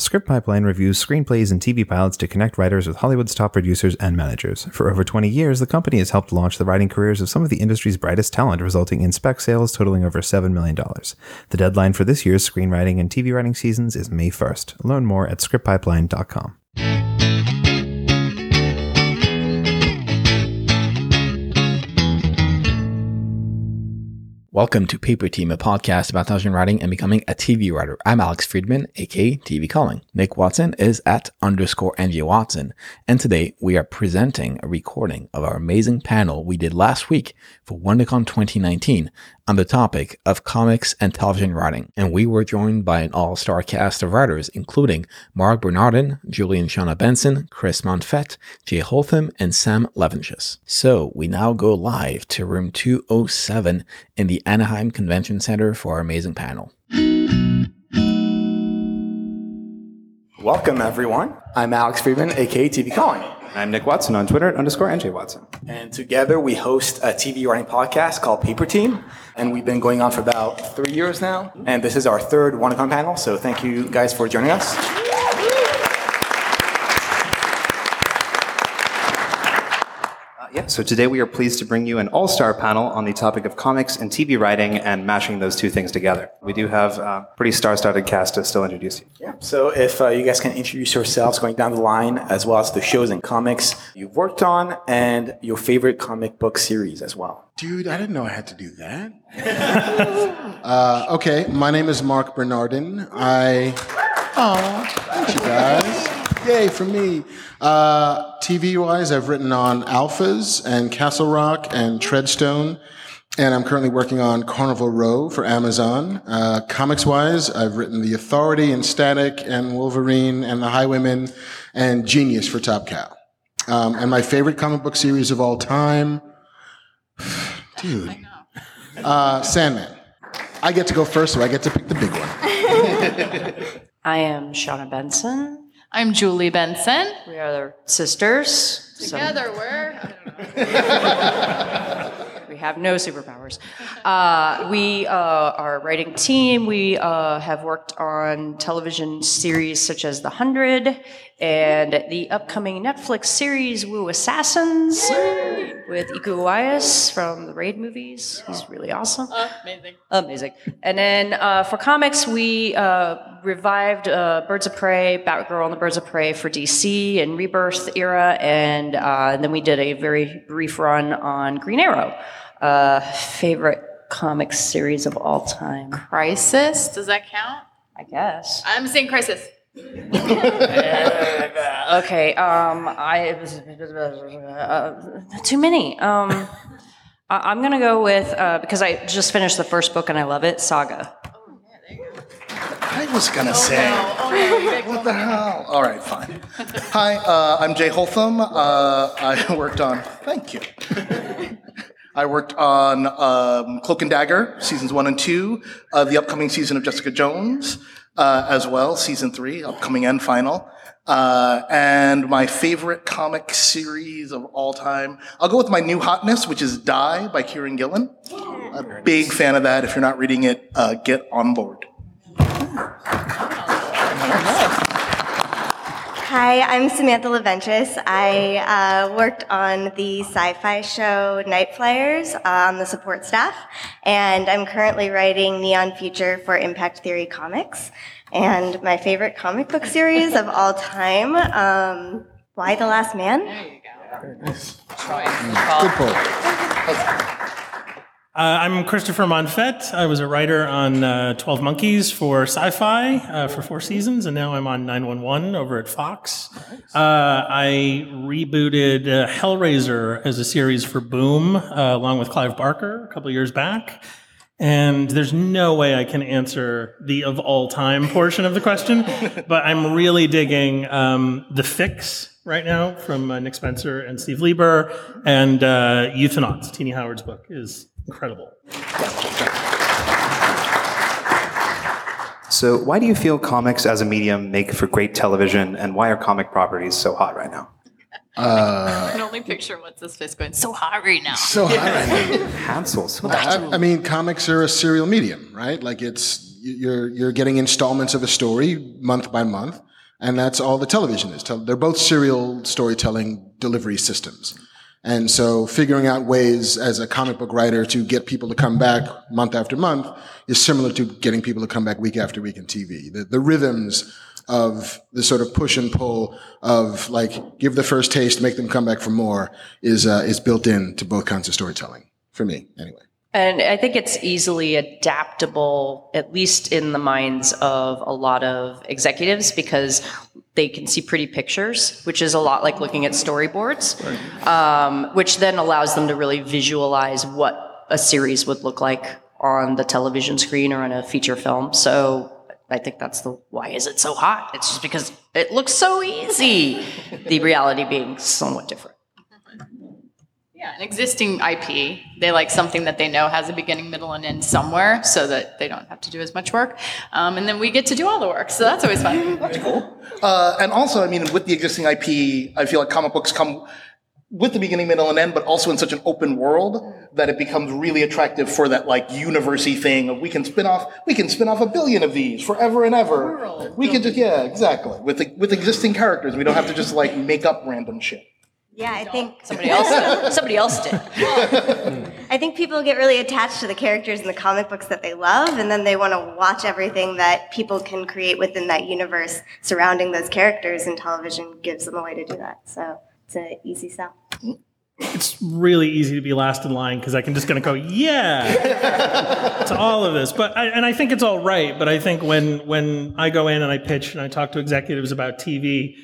Script Pipeline reviews screenplays and TV pilots to connect writers with Hollywood's top producers and managers. For over 20 years, the company has helped launch the writing careers of some of the industry's brightest talent, resulting in spec sales totaling over $7 million. The deadline for this year's screenwriting and TV writing seasons is May 1st. Learn more at scriptpipeline.com. Welcome to Paper Team, a podcast about television writing and becoming a TV writer. I'm Alex Friedman, aka TV Calling. Nick Watson is at underscore NJ Watson, and today we are presenting a recording of our amazing panel we did last week for WonderCon 2019 on the topic of comics and television writing. And we were joined by an all-star cast of writers, including Mark Bernardin, Julian Shawna Benson, Chris Monfette, Jay Holtham, and Sam Levenshus. So we now go live to room 207 in the Anaheim Convention Center for our amazing panel. Welcome, everyone. I'm Alex Friedman, aka TV Calling. I'm Nick Watson on Twitter at underscore NJ Watson. And together we host a TV writing podcast called Paper Team. And we've been going on for about three years now. And this is our third WonderCon panel. So thank you guys for joining us. Yeah, so today we are pleased to bring you an all-star panel on the topic of comics and TV writing and mashing those two things together. We do have a pretty star-studded cast to still introduce you. Yeah. So if uh, you guys can introduce yourselves going down the line, as well as the shows and comics you've worked on, and your favorite comic book series as well. Dude, I didn't know I had to do that. uh, okay, my name is Mark Bernardin. I. Oh, thank you guys. Yay for me. Uh, TV wise, I've written on Alphas and Castle Rock and Treadstone. And I'm currently working on Carnival Row for Amazon. Uh, comics wise, I've written The Authority and Static and Wolverine and The Highwaymen and Genius for Top Cow. Um, and my favorite comic book series of all time, dude, uh, Sandman. I get to go first, so I get to pick the big one. I am Shawna Benson. I'm Julie Benson. We are sisters. Together, we're. we have no superpowers. Uh, we uh, are a writing team. We uh, have worked on television series such as The Hundred and the upcoming Netflix series Wu Assassins with Iko Uwais from the Raid movies. He's really awesome. Amazing. Amazing. And then uh, for comics, we uh, revived uh, Birds of Prey, Batgirl and the Birds of Prey for DC and Rebirth era, and, uh, and then we did a very brief run on Green Arrow. Uh, favorite comic series of all time, Crisis. Does that count? I guess. I'm saying Crisis. Okay, um, I uh, too many. Um, I, I'm gonna go with uh, because I just finished the first book and I love it. Saga. I was gonna say, Oh, no, what the hell? All right, fine. Hi, uh, I'm Jay Holtham. Uh, I worked on. Thank you. I worked on um, Cloak and Dagger seasons one and two, uh, the upcoming season of Jessica Jones uh, as well, season three, upcoming and final. Uh, and my favorite comic series of all time, I'll go with my new hotness, which is Die by Kieron Gillen. A big fan of that. If you're not reading it, uh, get on board. Hi, I'm Samantha Levenshus. I uh, worked on the sci fi show Nightflyers uh, on the support staff, and I'm currently writing Neon Future for Impact Theory Comics. And my favorite comic book series of all time, um, Y: the Last Man? There you Good pull. Uh, I'm Christopher Monfette. I was a writer on uh, 12 Monkeys for sci fi uh, for four seasons, and now I'm on 911 over at Fox. Uh, I rebooted uh, Hellraiser as a series for Boom uh, along with Clive Barker a couple years back. And there's no way I can answer the of all time portion of the question, but I'm really digging um, The Fix right now from uh, Nick Spencer and Steve Lieber, and uh, Euthanauts, Tini Howard's book, is incredible. So why do you feel comics as a medium make for great television, and why are comic properties so hot right now? Uh, I can only picture what's this face going so hot right now. So hot right now. Hansel, so I, I mean, comics are a serial medium, right? Like it's you're you're getting installments of a story month by month, And that's all the television is. They're both serial storytelling delivery systems. And so figuring out ways as a comic book writer to get people to come back month after month is similar to getting people to come back week after week in TV. The, the rhythms of the sort of push and pull of like give the first taste, make them come back for more is, uh, is built in to both kinds of storytelling for me anyway. And I think it's easily adaptable, at least in the minds of a lot of executives, because they can see pretty pictures, which is a lot like looking at storyboards, um, which then allows them to really visualize what a series would look like on the television screen or on a feature film. So I think that's the why is it so hot? It's just because it looks so easy. The reality being somewhat different. Yeah, an existing IP, they like something that they know has a beginning, middle, and end somewhere so that they don't have to do as much work. Um, and then we get to do all the work. So that's always fun. That's cool. Uh, and also, I mean, with the existing IP, I feel like comic books come with the beginning, middle, and end, but also in such an open world that it becomes really attractive for that like university thing of we can spin off, we can spin off a billion of these forever and ever. We can just, yeah, exactly. With the, with existing characters, we don't have to just like make up random shit. Yeah, I think somebody else did. somebody else did. I think people get really attached to the characters in the comic books that they love, and then they want to watch everything that people can create within that universe surrounding those characters, and television gives them a way to do that. So it's an easy sell. It's really easy to be last in line because I can just kind of go, yeah, to all of this. But I, and I think it's all right. But I think when when I go in and I pitch and I talk to executives about TV,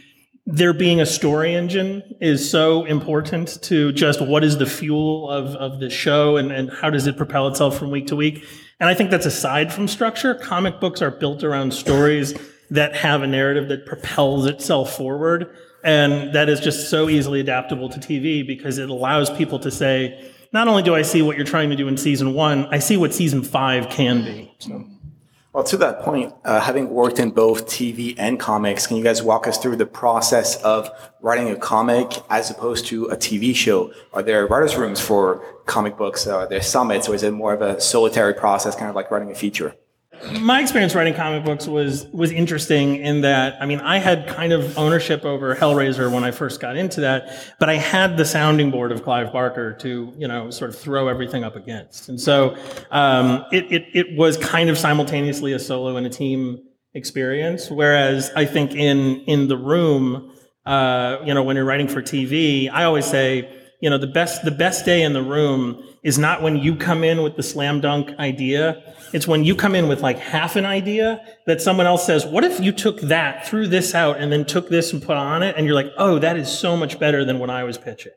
there being a story engine is so important to just what is the fuel of, of the show and, and how does it propel itself from week to week. And I think that's aside from structure. Comic books are built around stories that have a narrative that propels itself forward. And that is just so easily adaptable to TV because it allows people to say, not only do I see what you're trying to do in season one, I see what season five can be. So. Well, to that point, uh, having worked in both TV and comics, can you guys walk us through the process of writing a comic as opposed to a TV show? Are there writers' rooms for comic books? Are there summits, or is it more of a solitary process, kind of like writing a feature? My experience writing comic books was was interesting in that I mean I had kind of ownership over Hellraiser when I first got into that, but I had the sounding board of Clive Barker to you know sort of throw everything up against, and so um, it, it it was kind of simultaneously a solo and a team experience. Whereas I think in in the room, uh, you know, when you're writing for TV, I always say you know the best the best day in the room is not when you come in with the slam dunk idea it's when you come in with like half an idea that someone else says what if you took that threw this out and then took this and put on it? And you're like oh that is so much better than what i was pitching.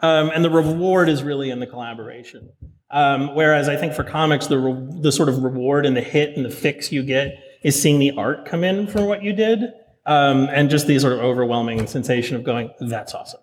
Um, and the reward is really in the collaboration. Um, whereas i think for comics the, re- the sort of reward and the hit and the fix you get is seeing the art come in for what you did um, and just the sort of overwhelming sensation of going that's awesome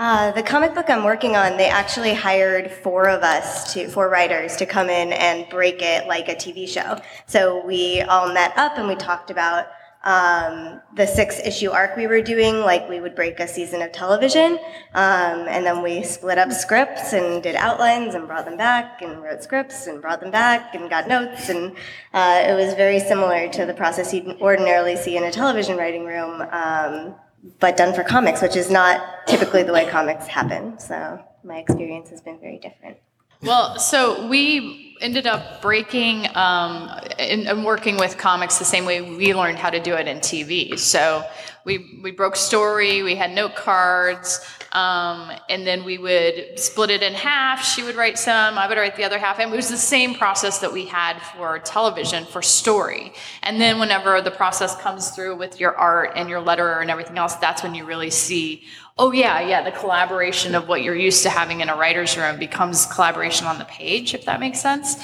uh, the comic book I'm working on, they actually hired four of us to, four writers to come in and break it like a TV show. So we all met up and we talked about um, the six issue arc we were doing, like we would break a season of television. Um, and then we split up scripts and did outlines and brought them back and wrote scripts and brought them back and got notes. And uh, it was very similar to the process you'd ordinarily see in a television writing room. Um, but done for comics, which is not typically the way comics happen. So my experience has been very different. Well, so we ended up breaking um, and, and, working with comics the same way we learned how to do it in TV. So we we broke story. We had note cards. Um, and then we would split it in half. She would write some, I would write the other half. And it was the same process that we had for television for story. And then whenever the process comes through with your art and your letterer and everything else, that's when you really see, oh yeah, yeah, the collaboration of what you're used to having in a writer's room becomes collaboration on the page, if that makes sense.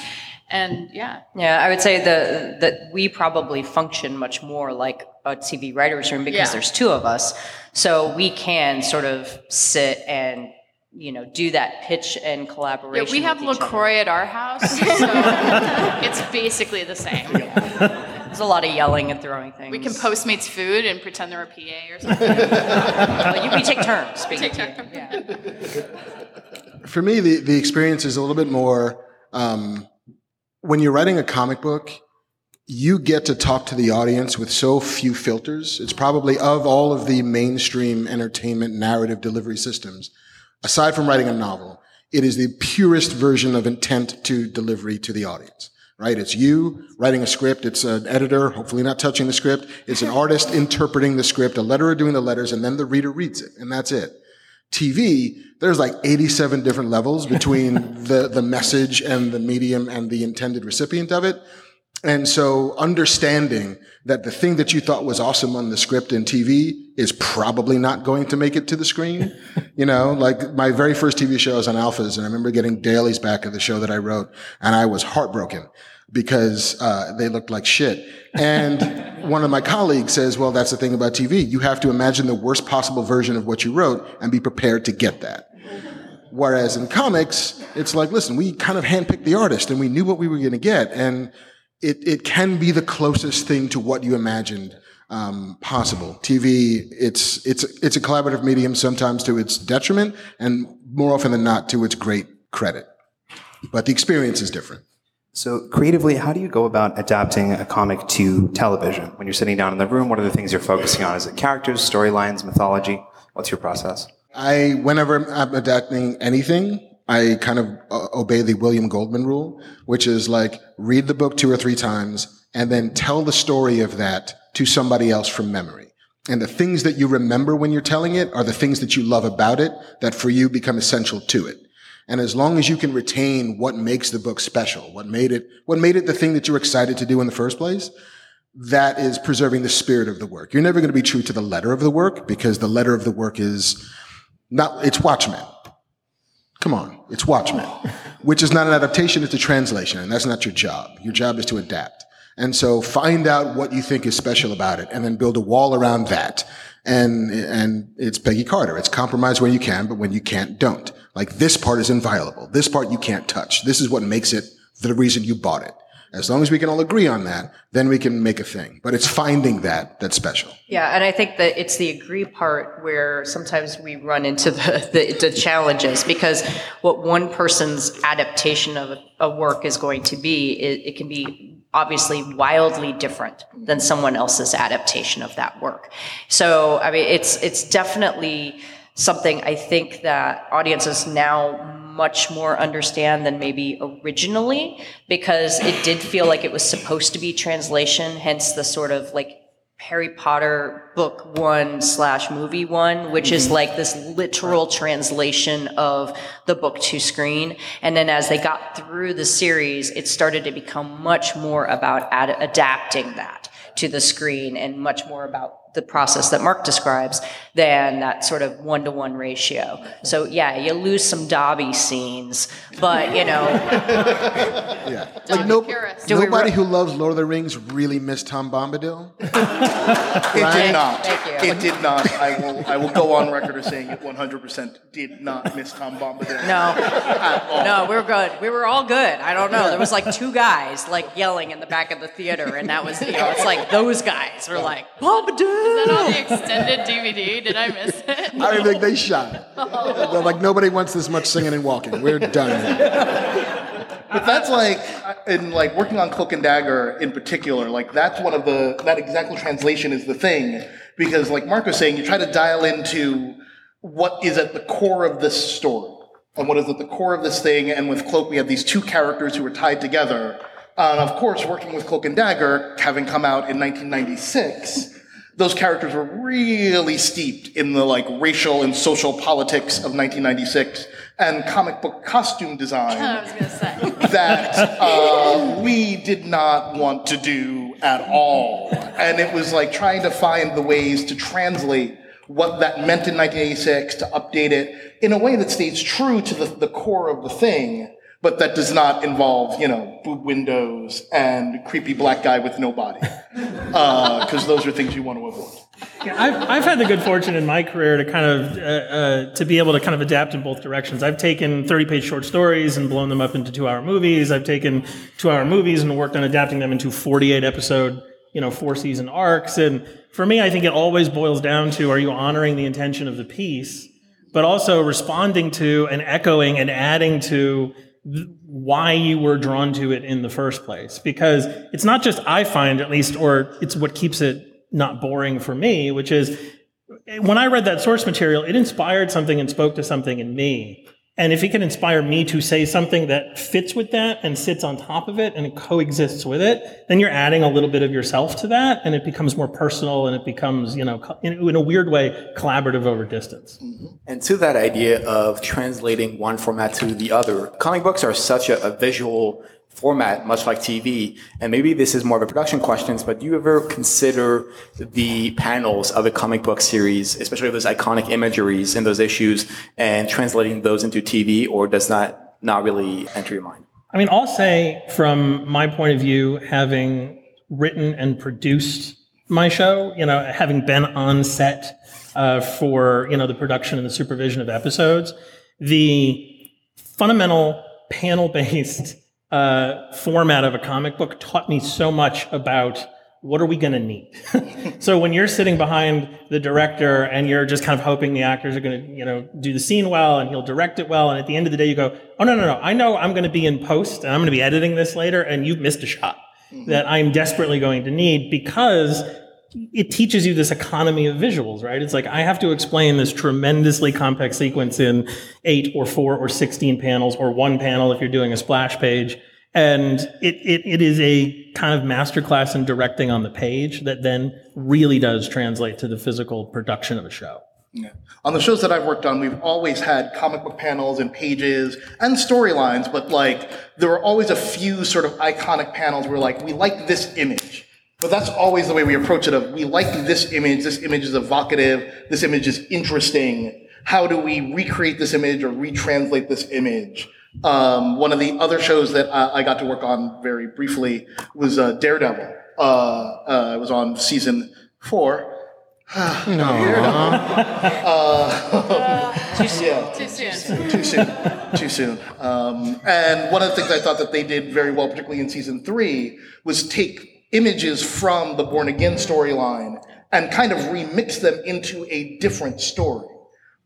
And yeah. Yeah, I would say the, that we probably function much more like a TV writer's room because yeah. there's two of us. So we can sort of sit and you know do that pitch and collaboration. Yeah, we have LaCroix at our house, so it's basically the same. There's a lot of yelling and throwing things. We can Postmates food and pretend they're a PA or something. well, you, we take turns. Take turns. Yeah. For me, the, the experience is a little bit more um, when you're writing a comic book you get to talk to the audience with so few filters. It's probably of all of the mainstream entertainment narrative delivery systems, aside from writing a novel, it is the purest version of intent to delivery to the audience. Right? It's you writing a script. It's an editor, hopefully not touching the script. It's an artist interpreting the script, a letterer doing the letters, and then the reader reads it. And that's it. TV, there's like 87 different levels between the, the message and the medium and the intended recipient of it. And so understanding that the thing that you thought was awesome on the script and TV is probably not going to make it to the screen. you know, like my very first TV show was on Alphas and I remember getting dailies back of the show that I wrote and I was heartbroken because uh, they looked like shit. And one of my colleagues says, well, that's the thing about TV. You have to imagine the worst possible version of what you wrote and be prepared to get that. Whereas in comics, it's like, listen, we kind of handpicked the artist and we knew what we were going to get. And it, it can be the closest thing to what you imagined um, possible. TV, it's it's it's a collaborative medium, sometimes to its detriment, and more often than not to its great credit. But the experience is different. So, creatively, how do you go about adapting a comic to television? When you're sitting down in the room, what are the things you're focusing on? Is it characters, storylines, mythology? What's your process? I, whenever I'm adapting anything, I kind of uh, obey the William Goldman rule, which is like read the book two or three times and then tell the story of that to somebody else from memory. And the things that you remember when you're telling it are the things that you love about it that for you become essential to it. And as long as you can retain what makes the book special, what made it, what made it the thing that you're excited to do in the first place, that is preserving the spirit of the work. You're never going to be true to the letter of the work because the letter of the work is not, it's Watchmen. Come on, it's Watchmen, which is not an adaptation, it's a translation, and that's not your job. Your job is to adapt. And so find out what you think is special about it and then build a wall around that. And, and it's Peggy Carter. It's compromise when you can, but when you can't, don't. Like this part is inviolable. This part you can't touch. This is what makes it the reason you bought it. As long as we can all agree on that, then we can make a thing. But it's finding that that's special. Yeah, and I think that it's the agree part where sometimes we run into the, the, the challenges because what one person's adaptation of a, work is going to be, it, it can be obviously wildly different than someone else's adaptation of that work. So, I mean, it's it's definitely something I think that audiences now much more understand than maybe originally because it did feel like it was supposed to be translation, hence the sort of like Harry Potter book one slash movie one, which is mm-hmm. like this literal translation of the book to screen. And then as they got through the series, it started to become much more about ad- adapting that to the screen and much more about the process that Mark describes than that sort of one to one ratio. So yeah, you lose some Dobby scenes, but you know. yeah, like no, nobody who loves Lord of the Rings really missed Tom Bombadil. it did not. It did not. I will. I will go on record as saying it 100% did not miss Tom Bombadil. No, no, we were good. We were all good. I don't know. There was like two guys like yelling in the back of the theater, and that was you know, it's like those guys were like Bombadil. Is that on the extended DVD? Did I miss it? I don't think they shot it. They're like, nobody wants this much singing and walking. We're done. but that's like in like working on Cloak and Dagger in particular, like that's one of the that exact translation is the thing because like Mark was saying, you try to dial into what is at the core of this story and what is at the core of this thing. And with Cloak, we have these two characters who are tied together. Uh, and of course, working with Cloak and Dagger, having come out in 1996 those characters were really steeped in the like racial and social politics of 1996 and comic book costume design that uh, we did not want to do at all. And it was like trying to find the ways to translate what that meant in 1986 to update it in a way that stays true to the, the core of the thing but that does not involve, you know, boob windows and creepy black guy with no body, because uh, those are things you want to avoid. Yeah, I've, I've had the good fortune in my career to kind of uh, uh, to be able to kind of adapt in both directions. I've taken 30 page short stories and blown them up into two hour movies. I've taken two hour movies and worked on adapting them into 48 episode, you know, four season arcs. And for me, I think it always boils down to are you honoring the intention of the piece, but also responding to and echoing and adding to why you were drawn to it in the first place. Because it's not just I find, at least, or it's what keeps it not boring for me, which is when I read that source material, it inspired something and spoke to something in me. And if it can inspire me to say something that fits with that and sits on top of it and it coexists with it, then you're adding a little bit of yourself to that and it becomes more personal and it becomes, you know, in, a weird way, collaborative over distance. Mm-hmm. And to that idea of translating one format to the other, comic books are such a, a visual format, much like TV. And maybe this is more of a production question, but do you ever consider the panels of a comic book series, especially those iconic imageries in those issues, and translating those into TV, or does that not really enter your mind? I mean, I'll say from my point of view, having written and produced my show, you know, having been on set uh, for, you know, the production and the supervision of episodes, the fundamental panel-based uh, format of a comic book taught me so much about what are we going to need. so when you're sitting behind the director and you're just kind of hoping the actors are going to, you know, do the scene well and he'll direct it well, and at the end of the day you go, oh no no no, I know I'm going to be in post and I'm going to be editing this later, and you've missed a shot that I'm desperately going to need because it teaches you this economy of visuals, right? It's like I have to explain this tremendously complex sequence in eight or four or 16 panels or one panel if you're doing a splash page. And it, it, it is a kind of masterclass in directing on the page that then really does translate to the physical production of a show. Yeah. On the shows that I've worked on, we've always had comic book panels and pages and storylines, but like there were always a few sort of iconic panels where like we like this image but that's always the way we approach it of we like this image, this image is evocative, this image is interesting. How do we recreate this image or retranslate this image? Um, one of the other shows that I, I, got to work on very briefly was uh, Daredevil. Uh, uh, I was on season four. no. uh, too soon. Yeah. Too soon. Too soon. Too soon. Um, and one of the things I thought that they did very well, particularly in season three, was take images from the born again storyline and kind of remix them into a different story.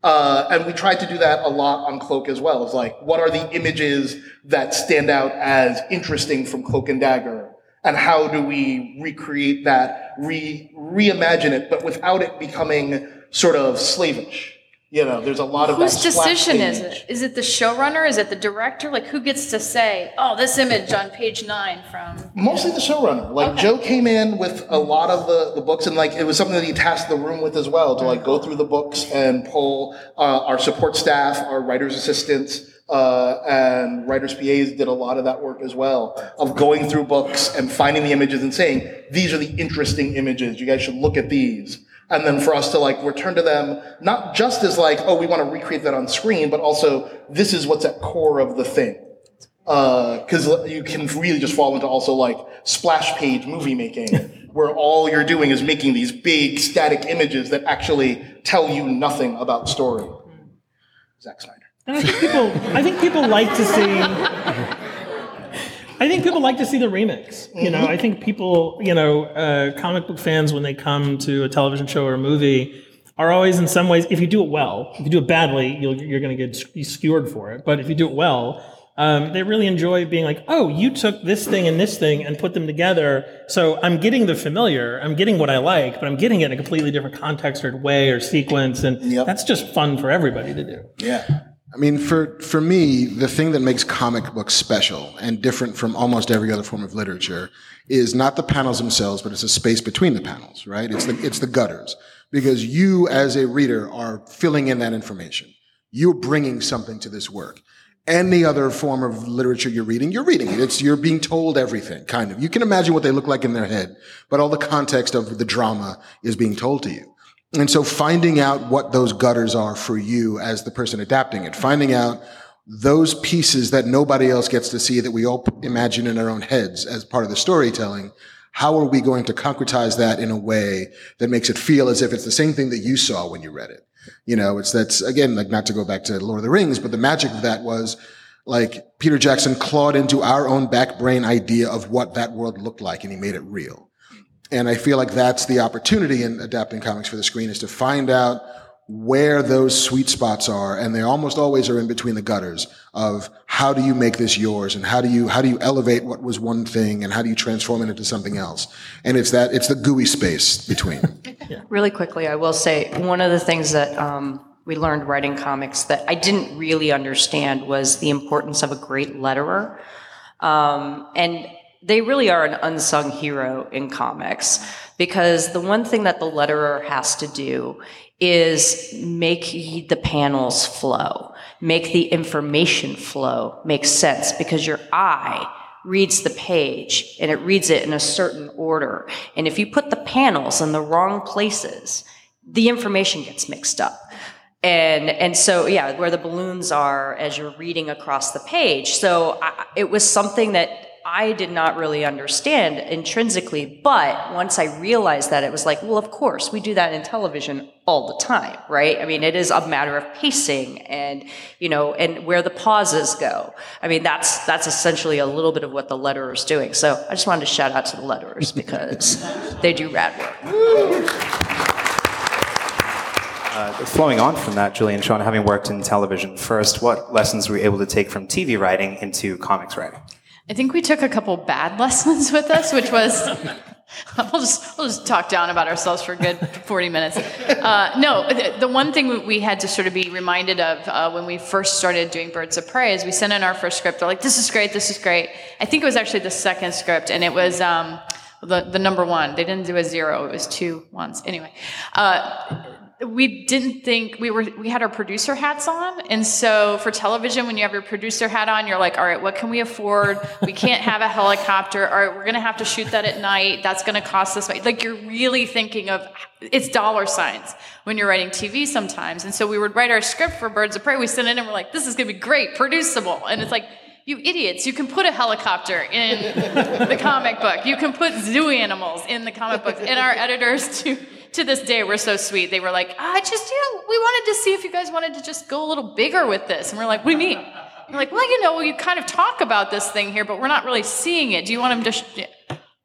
Uh, and we tried to do that a lot on Cloak as well. It's like, what are the images that stand out as interesting from Cloak and Dagger? And how do we recreate that, re, reimagine it, but without it becoming sort of slavish? You know, there's a lot of whose decision is it? Is it the showrunner? Is it the director? Like, who gets to say, "Oh, this image on page nine from"? Mostly the showrunner. Like okay. Joe came in with a lot of the, the books, and like it was something that he tasked the room with as well to like go through the books and pull uh, our support staff, our writers' assistants. Uh, and writers' PAs did a lot of that work as well of going through books and finding the images and saying, these are the interesting images. You guys should look at these and then for us to like return to them not just as like oh we want to recreate that on screen but also this is what's at core of the thing. Because uh, you can really just fall into also like splash page movie making where all you're doing is making these big static images that actually tell you nothing about story. Zack Snyder. And I think people I think people like to see I think people like to see the remix. You know, I think people, you know, uh, comic book fans when they come to a television show or a movie are always in some ways, if you do it well, if you do it badly, you are going to get skewered for it. But if you do it well, um, they really enjoy being like, oh, you took this thing and this thing and put them together. So I'm getting the familiar, I'm getting what I like, but I'm getting it in a completely different context or way or sequence. And yep. that's just fun for everybody to do. Yeah. I mean, for, for me, the thing that makes comic books special and different from almost every other form of literature is not the panels themselves, but it's the space between the panels, right? It's the, it's the gutters. Because you, as a reader, are filling in that information. You're bringing something to this work. Any other form of literature you're reading, you're reading it. It's, you're being told everything, kind of. You can imagine what they look like in their head, but all the context of the drama is being told to you. And so finding out what those gutters are for you as the person adapting it, finding out those pieces that nobody else gets to see that we all imagine in our own heads as part of the storytelling, how are we going to concretize that in a way that makes it feel as if it's the same thing that you saw when you read it? You know, it's that's again, like not to go back to Lord of the Rings, but the magic of that was like Peter Jackson clawed into our own back brain idea of what that world looked like and he made it real. And I feel like that's the opportunity in adapting comics for the screen is to find out where those sweet spots are. And they almost always are in between the gutters of how do you make this yours and how do you how do you elevate what was one thing and how do you transform it into something else? And it's that it's the gooey space between. Really quickly, I will say one of the things that um, we learned writing comics that I didn't really understand was the importance of a great letterer. Um, and they really are an unsung hero in comics because the one thing that the letterer has to do is make the panels flow, make the information flow, make sense because your eye reads the page and it reads it in a certain order. And if you put the panels in the wrong places, the information gets mixed up. And, and so, yeah, where the balloons are as you're reading across the page. So I, it was something that I did not really understand intrinsically, but once I realized that, it was like, well, of course, we do that in television all the time, right? I mean, it is a matter of pacing and, you know, and where the pauses go. I mean, that's, that's essentially a little bit of what the letterer is doing. So I just wanted to shout out to the letterers because they do rad work. Uh, flowing on from that, Julie and Sean, having worked in television first, what lessons were you able to take from TV writing into comics writing? I think we took a couple bad lessons with us, which was we'll just we'll just talk down about ourselves for a good 40 minutes. Uh, no, the, the, one thing we had to sort of be reminded of uh, when we first started doing Birds of Prey is we sent in our first script. They're like, "This is great, this is great." I think it was actually the second script, and it was. Um, the, the number one. They didn't do a zero. It was two ones. Anyway, uh, we didn't think we were we had our producer hats on. And so for television when you have your producer hat on you're like all right what can we afford? We can't have a helicopter. All right we're going to have to shoot that at night. That's going to cost us like you're really thinking of it's dollar signs when you're writing tv sometimes. And so we would write our script for birds of prey. We send it in and we're like this is going to be great producible. And it's like you idiots, you can put a helicopter in the comic book. You can put zoo animals in the comic books. And our editors, too to this day we're so sweet. They were like, ah, I just, you know, we wanted to see if you guys wanted to just go a little bigger with this. And we're like, what do you mean? We're like, well, you know, you kind of talk about this thing here, but we're not really seeing it. Do you want them to? Sh-?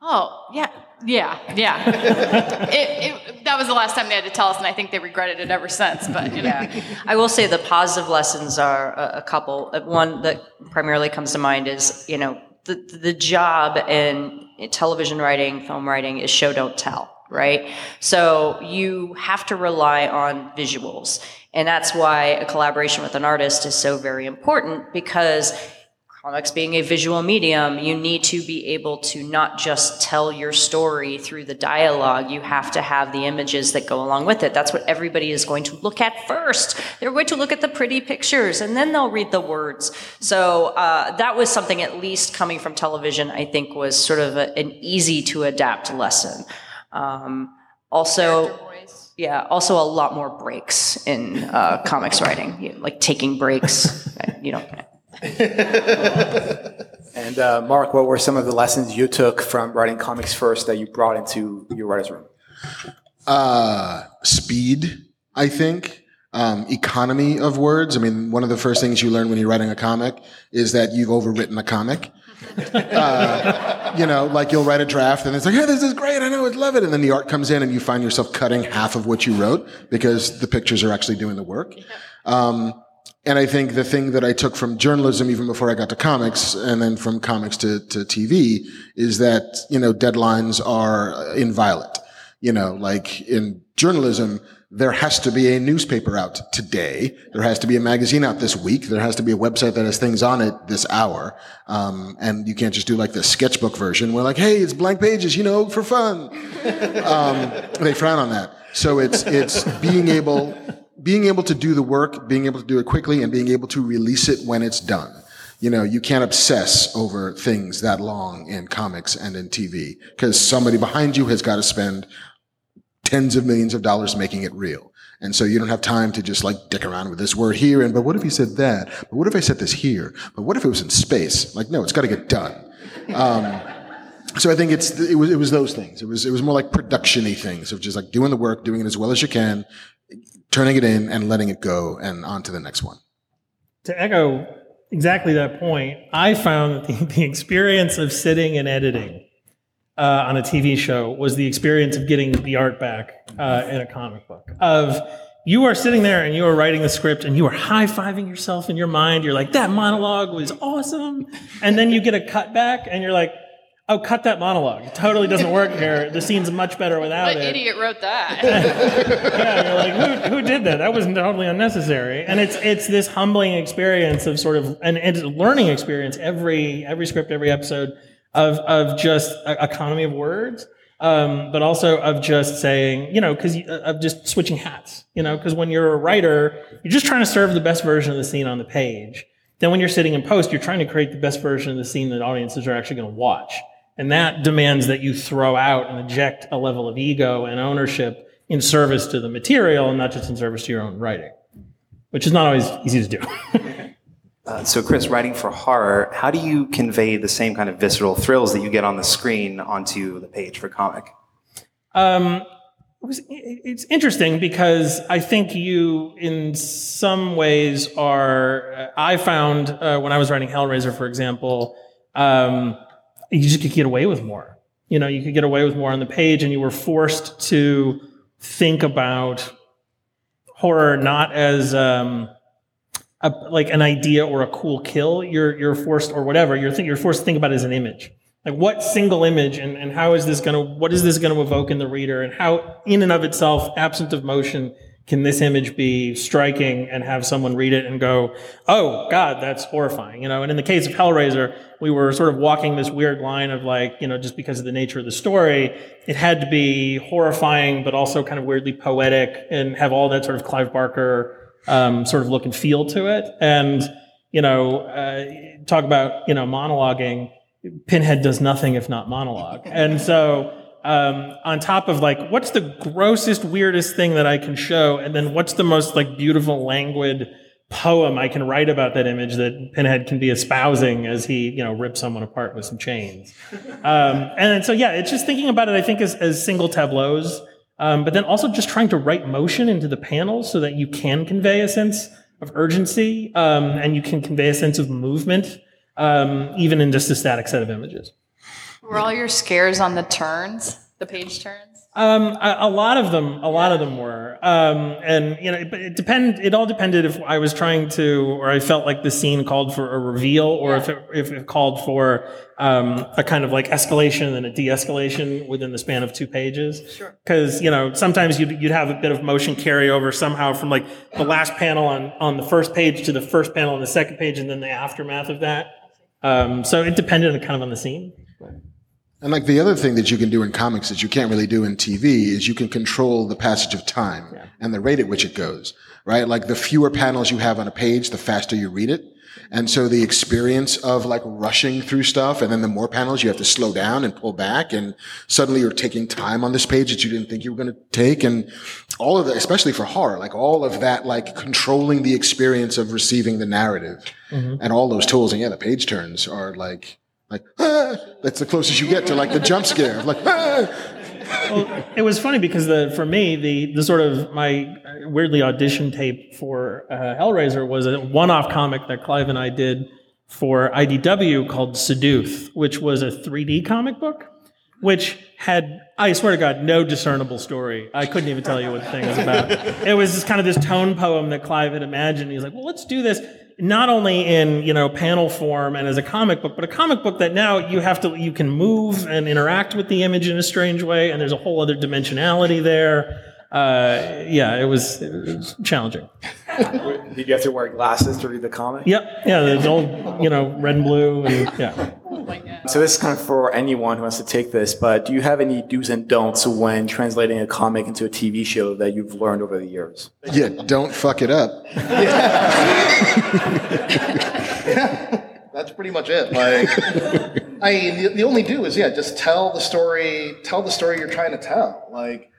Oh, yeah, yeah, yeah. it, it, that was the last time they had to tell us, and I think they regretted it ever since. But you know. yeah, I will say the positive lessons are a, a couple. Uh, one that primarily comes to mind is, you know, the the job in television writing, film writing is show don't tell right? So you have to rely on visuals. And that's why a collaboration with an artist is so very important because comics being a visual medium, you need to be able to not just tell your story through the dialogue, you have to have the images that go along with it. That's what everybody is going to look at first. They're going to look at the pretty pictures and then they'll read the words. So uh, that was something, at least coming from television, I think was sort of a, an easy to adapt lesson. Um, also, yeah, also a lot more breaks in uh, comics writing, you know, like taking breaks. you know. and uh, Mark, what were some of the lessons you took from writing comics first that you brought into your writer's room? Uh, speed, I think. Um, economy of words. I mean, one of the first things you learn when you're writing a comic is that you've overwritten a comic. Uh, you know, like you'll write a draft and it's like, hey, this is great. I know, I love it. And then the art comes in and you find yourself cutting half of what you wrote because the pictures are actually doing the work. Um, and I think the thing that I took from journalism, even before I got to comics, and then from comics to, to TV, is that, you know, deadlines are inviolate. You know, like in journalism, there has to be a newspaper out today. There has to be a magazine out this week. There has to be a website that has things on it this hour. Um, and you can't just do like the sketchbook version where like, hey, it's blank pages, you know, for fun. Um, they frown on that. So it's, it's being able, being able to do the work, being able to do it quickly and being able to release it when it's done. You know, you can't obsess over things that long in comics and in TV because somebody behind you has got to spend tens of millions of dollars making it real. And so you don't have time to just like dick around with this word here. And, but what if he said that? But what if I said this here? But what if it was in space? Like, no, it's got to get done. Um, so I think it's, it was, it was those things. It was, it was more like production-y things of just like doing the work, doing it as well as you can, turning it in and letting it go and on to the next one. To echo exactly that point, I found that the, the experience of sitting and editing uh, on a TV show was the experience of getting the art back uh, in a comic book. Of you are sitting there and you are writing the script and you are high fiving yourself in your mind. You're like, that monologue was awesome. And then you get a cut back and you're like, oh, cut that monologue. It totally doesn't work here. The scene's much better without What it. What idiot wrote that? yeah, you're like, who, who did that? That was totally unnecessary. And it's it's this humbling experience of sort of and, and it's a learning experience every every script, every episode of of just economy of words. Um, but also of just saying, you know, because of just switching hats, you know, because when you're a writer, you're just trying to serve the best version of the scene on the page. Then when you're sitting in post, you're trying to create the best version of the scene that audiences are actually going to watch. And that demands that you throw out and eject a level of ego and ownership in service to the material and not just in service to your own writing, which is not always easy to do. Uh, so, Chris, writing for horror, how do you convey the same kind of visceral thrills that you get on the screen onto the page for comic? Um, it was, it's interesting because I think you, in some ways, are. uh, I found uh, when I was writing Hellraiser, for example, um, you just could get away with more. You know, you could get away with more on the page, and you were forced to think about horror not as um, a, like an idea or a cool kill. You're you're forced or whatever. You're you're forced to think about as an image. Like what single image and, and how is this to what is this going to evoke in the reader and how in and of itself absent of motion can this image be striking and have someone read it and go oh god that's horrifying you know and in the case of hellraiser we were sort of walking this weird line of like you know just because of the nature of the story it had to be horrifying but also kind of weirdly poetic and have all that sort of clive barker um, sort of look and feel to it and you know uh, talk about you know monologuing Pinhead does nothing if not monologue. And so, um, on top of like, what's the grossest, weirdest thing that I can show? And then what's the most like beautiful, languid poem I can write about that image that Pinhead can be espousing as he, you know, rips someone apart with some chains. Um, and so yeah, it's just thinking about it, I think, as, as single tableaus. Um, but then also just trying to write motion into the panels so that you can convey a sense of urgency um, and you can convey a sense of movement um, even in just a static set of images. Were all your scares on the turns, the page turns? Um, a, a lot of them, a lot of them were, um, and you know, but it depend. It all depended if I was trying to, or I felt like the scene called for a reveal, or if it, if it called for um, a kind of like escalation and a de-escalation within the span of two pages. Sure. Because you know, sometimes you'd you'd have a bit of motion carryover somehow from like the last panel on on the first page to the first panel on the second page, and then the aftermath of that. Um, so it depended kind of on the scene. And like the other thing that you can do in comics that you can't really do in TV is you can control the passage of time and the rate at which it goes, right? Like the fewer panels you have on a page, the faster you read it. And so the experience of like rushing through stuff and then the more panels you have to slow down and pull back and suddenly you're taking time on this page that you didn't think you were going to take. And all of that, especially for horror, like all of that, like controlling the experience of receiving the narrative mm-hmm. and all those tools. And yeah, the page turns are like, like, ah, that's the closest you get to like the jump scare like, ah. well, it was funny because the for me the the sort of my weirdly audition tape for uh, Hellraiser was a one-off comic that Clive and I did for IDW called Seduth, which was a 3D comic book, which had I swear to God no discernible story. I couldn't even tell you what the thing was about. it was just kind of this tone poem that Clive had imagined. He's like, well, let's do this not only in you know panel form and as a comic book, but a comic book that now you have to you can move and interact with the image in a strange way, and there's a whole other dimensionality there. Uh, yeah, it was, it was challenging. Did you have to wear glasses to read the comic? Yep, yeah, the old you know red and blue, and yeah. So this is kind of for anyone who wants to take this, but do you have any do's and don'ts when translating a comic into a TV show that you've learned over the years? yeah, don't fuck it up. That's pretty much it. Like, I mean, the, the only do is yeah, just tell the story. Tell the story you're trying to tell. Like,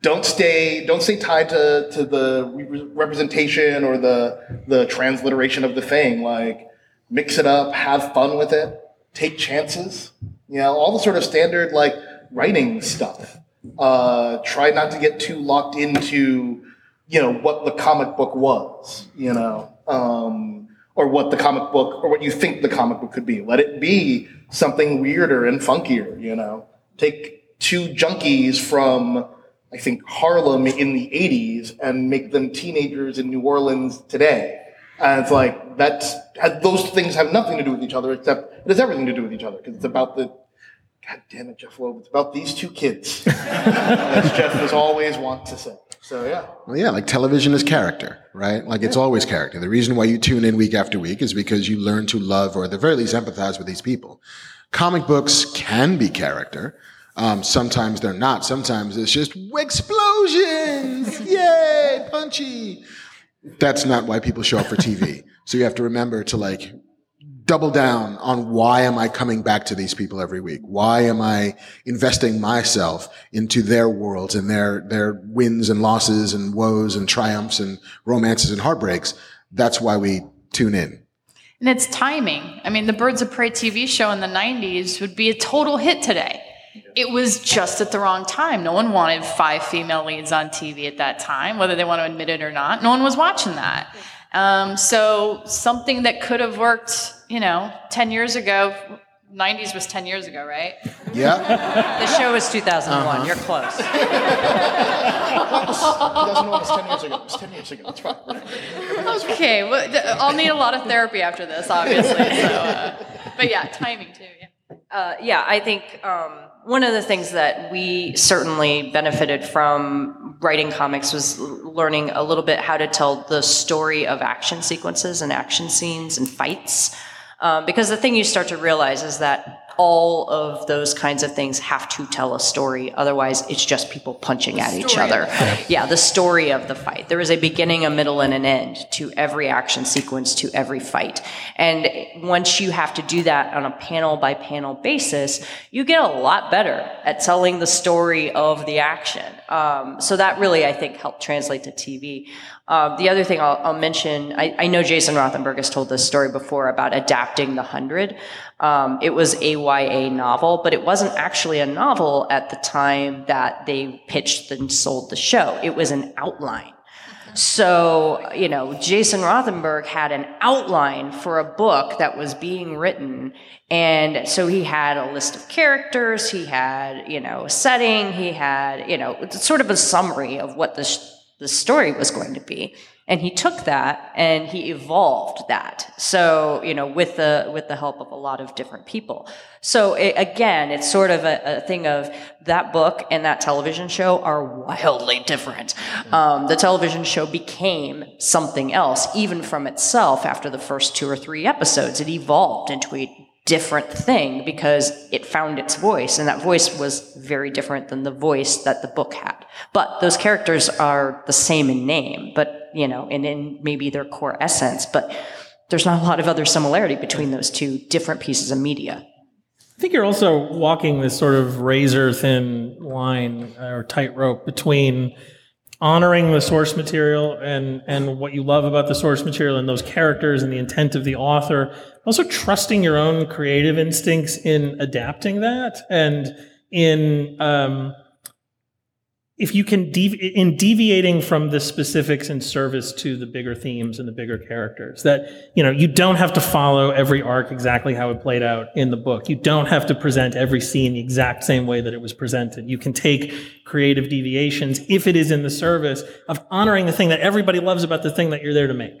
don't stay don't stay tied to to the re- representation or the the transliteration of the thing. Like, mix it up, have fun with it, take chances. You know, all the sort of standard like writing stuff. Uh, try not to get too locked into you know what the comic book was. You know. Um, or what the comic book or what you think the comic book could be. Let it be something weirder and funkier, you know. Take two junkies from I think, Harlem in the 80s and make them teenagers in New Orleans today. And it's like, that's, those things have nothing to do with each other, except it has everything to do with each other, because it's about the, God damn it, Jeph Loeb, it's about these two kids, as Jeph has always want to say. So, yeah. Well, yeah, like television is character, right? Like it's always character. The reason why you tune in week after week is because you learn to love or at the very least empathize with these people. Comic books can be character. Um, sometimes they're not. Sometimes it's just explosions. Yay, punchy. That's not why people show up for TV. so you have to remember to like double down on why am I coming back to these people every week? Why am I investing myself into their worlds and their, their wins and losses and woes and triumphs and romances and heartbreaks? That's why we tune in. And it's timing. I mean, the Birds of Prey TV show in the 90s would be a total hit today. It was just at the wrong time. No one wanted five female leads on TV at that time, whether they want to admit it or not. No one was watching that. Um, so something that could have worked, you know, 10 years ago, 90s was 10 years ago, right? Yeah. The show was 2001. You're close. 2001 was 10 years ago. It was 10 years ago. That's fine. Okay, well, I'll need a lot of therapy after this, obviously. So, uh, but yeah, timing too. Yeah. Uh, yeah, I think um, one of the things that we certainly benefited from writing comics was learning a little bit how to tell the story of action sequences and action scenes and fights. Um, because the thing you start to realize is that all of those kinds of things have to tell a story. Otherwise, it's just people punching at each other. Yeah, the story of the fight. There is a beginning, a middle, and an end to every action sequence, to every fight. And once you have to do that on a panel by panel basis, you get a lot better at telling the story of the action. Um, so that really, I think, helped translate to TV. Um, the other thing I'll, I'll mention, I, I know Jason Rothenberg has told this story before about adapting The Hundred. Um, it was a YA novel, but it wasn't actually a novel at the time that they pitched and sold the show. It was an outline. So, you know, Jason Rothenberg had an outline for a book that was being written. And so he had a list of characters, he had, you know, a setting, he had, you know, sort of a summary of what the, the story was going to be. And he took that and he evolved that. So, you know, with the, with the help of a lot of different people. So it, again, it's sort of a, a thing of that book and that television show are wildly different. Um, the television show became something else, even from itself after the first two or three episodes. It evolved into a different thing because it found its voice and that voice was very different than the voice that the book had. But those characters are the same in name but you know and in maybe their core essence but there's not a lot of other similarity between those two different pieces of media. I think you're also walking this sort of razor thin line or tightrope between honoring the source material and, and what you love about the source material and those characters and the intent of the author. Also trusting your own creative instincts in adapting that and in, um, if you can in deviating from the specifics in service to the bigger themes and the bigger characters that you know you don't have to follow every arc exactly how it played out in the book you don't have to present every scene the exact same way that it was presented you can take creative deviations if it is in the service of honoring the thing that everybody loves about the thing that you're there to make